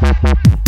Música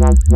you.